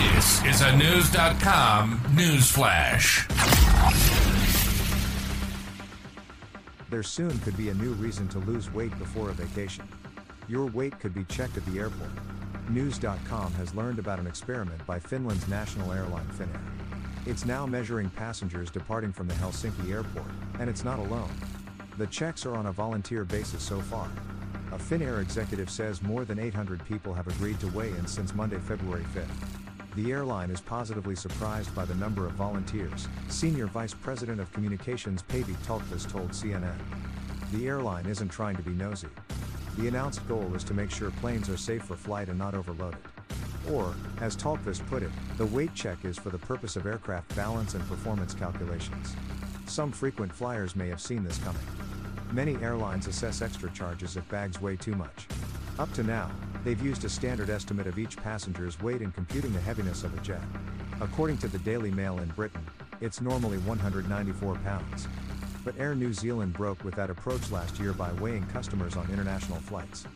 This is a News.com news flash. There soon could be a new reason to lose weight before a vacation. Your weight could be checked at the airport. News.com has learned about an experiment by Finland's national airline Finnair. It's now measuring passengers departing from the Helsinki airport, and it's not alone. The checks are on a volunteer basis so far. A Finnair executive says more than 800 people have agreed to weigh in since Monday, February 5th. The airline is positively surprised by the number of volunteers, Senior Vice President of Communications Päivi Tolkvis told CNN. The airline isn't trying to be nosy. The announced goal is to make sure planes are safe for flight and not overloaded. Or, as Tolkvis put it, the weight check is for the purpose of aircraft balance and performance calculations. Some frequent flyers may have seen this coming. Many airlines assess extra charges if bags weigh too much. Up to now, they've used a standard estimate of each passenger's weight in computing the heaviness of a jet. According to the Daily Mail in Britain, it's normally 194 pounds. But Air New Zealand broke with that approach last year by weighing customers on international flights.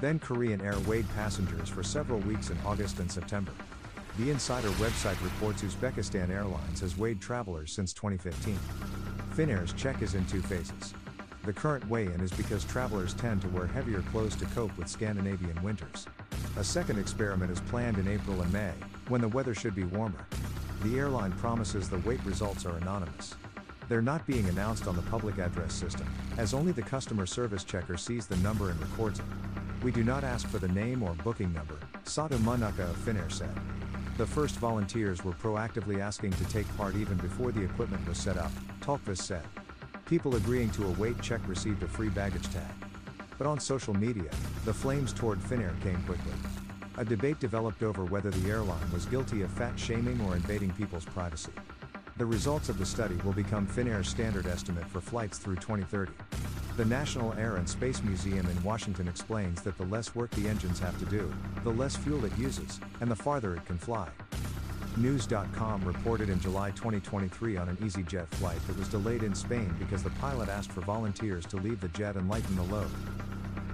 Then Korean Air weighed passengers for several weeks in August and September. The Insider website reports Uzbekistan Airlines has weighed travelers since 2015. Finnair's check is in two phases. The current weigh in is because travelers tend to wear heavier clothes to cope with Scandinavian winters. A second experiment is planned in April and May, when the weather should be warmer. The airline promises the weight results are anonymous. They're not being announced on the public address system, as only the customer service checker sees the number and records it. We do not ask for the name or booking number, Satu Munnukka of Finnair said. The first volunteers were proactively asking to take part even before the equipment was set up, Tolkvis said. People agreeing to a weight check received a free baggage tag. But on social media, the flames toward Finnair came quickly. A debate developed over whether the airline was guilty of fat shaming or invading people's privacy. The results of the study will become Finnair's standard estimate for flights through 2030. The National Air and Space Museum in Washington explains that the less work the engines have to do, the less fuel it uses, and the farther it can fly. News.com reported in July 2023 on an EasyJet flight that was delayed in Spain because the pilot asked for volunteers to leave the jet and lighten the load.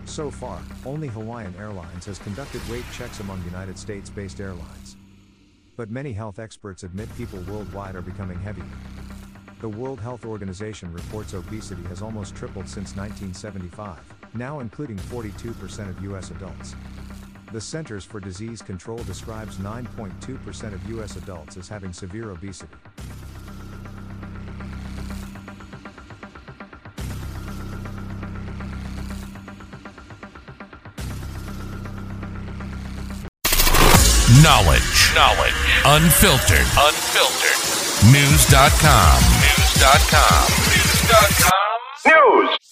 So far, only Hawaiian Airlines has conducted weight checks among United States based airlines. But many health experts admit people worldwide are becoming heavier. The World Health Organization reports obesity has almost tripled since 1975, now including 42% of U.S. adults. The Centers for Disease Control describes 9.2% of U.S. adults as having severe obesity. Knowledge. Knowledge. Unfiltered. Unfiltered. News.com. News.com. News.com. News.